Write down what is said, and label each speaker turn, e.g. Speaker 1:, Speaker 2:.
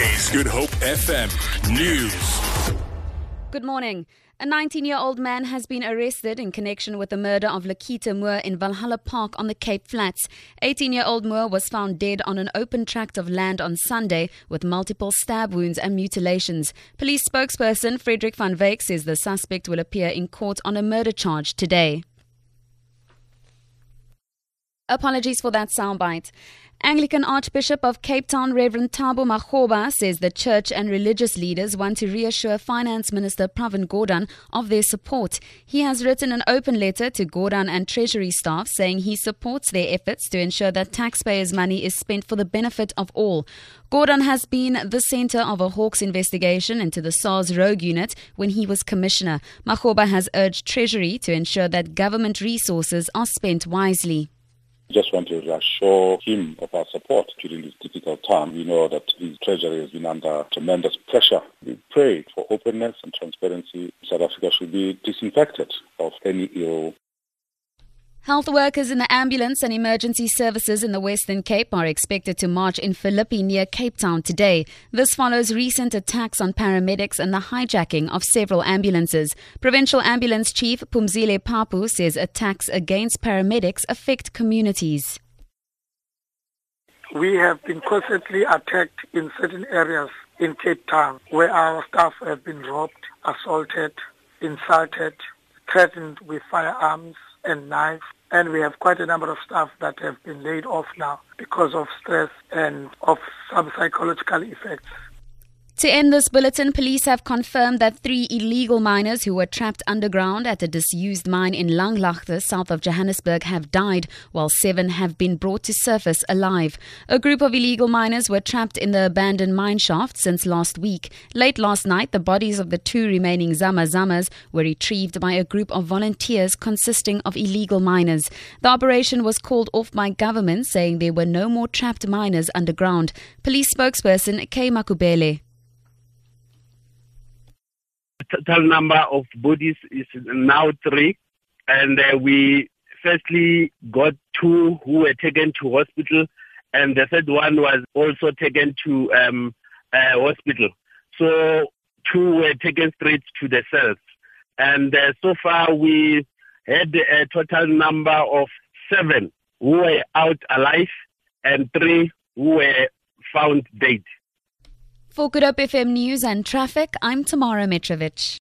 Speaker 1: Good Hope FM News.
Speaker 2: Good morning. A 19 year old man has been arrested in connection with the murder of Lakita Moore in Valhalla Park on the Cape Flats. 18 year old Moore was found dead on an open tract of land on Sunday with multiple stab wounds and mutilations. Police spokesperson Frederick van Wyk says the suspect will appear in court on a murder charge today. Apologies for that soundbite. Anglican Archbishop of Cape Town Reverend Thabo Makgoba says the church and religious leaders want to reassure Finance Minister Pravin Gordhan of their support. He has written an open letter to Gordhan and Treasury staff saying he supports their efforts to ensure that taxpayers' money is spent for the benefit of all. Gordhan has been the center of a Hawks investigation into the SARS rogue unit when he was commissioner. Makgoba has urged Treasury to ensure that government resources are spent wisely
Speaker 3: just want to reassure him of our support during this difficult time. We know that his treasury has been under tremendous pressure. We pray for openness and transparency. South Africa should be disinfected of any ill
Speaker 2: Health workers in the ambulance and emergency services in the Western Cape are expected to march in Philippi near Cape Town today. This follows recent attacks on paramedics and the hijacking of several ambulances. Provincial Ambulance Chief Pumzile Phaphu says attacks against paramedics affect communities.
Speaker 4: We have been constantly attacked in certain areas in Cape Town where our staff have been robbed, assaulted, insulted, threatened with firearms and knives. And we have quite a number of staff that have been laid off now because of stress and of some psychological effects.
Speaker 2: To end this bulletin, police have confirmed that three illegal miners who were trapped underground at a disused mine in Langlaagte, south of Johannesburg, have died, while seven have been brought to surface alive. A group of illegal miners were trapped in the abandoned mine shaft since last week. Late last night, the bodies of the two remaining Zama Zamas were retrieved by a group of volunteers consisting of illegal miners. The operation was called off by government, saying there were no more trapped miners underground. Police spokesperson Kay Makhubele
Speaker 5: total number of bodies is now three, and uh, we firstly got two who were taken to hospital, and the third one was also taken to um, uh, hospital. So two were taken straight to the cells, and uh, so far we had a total number of seven who were out alive and three who were found dead.
Speaker 2: For Good Hope FM News and Traffic, I'm Tamara Mitrovic.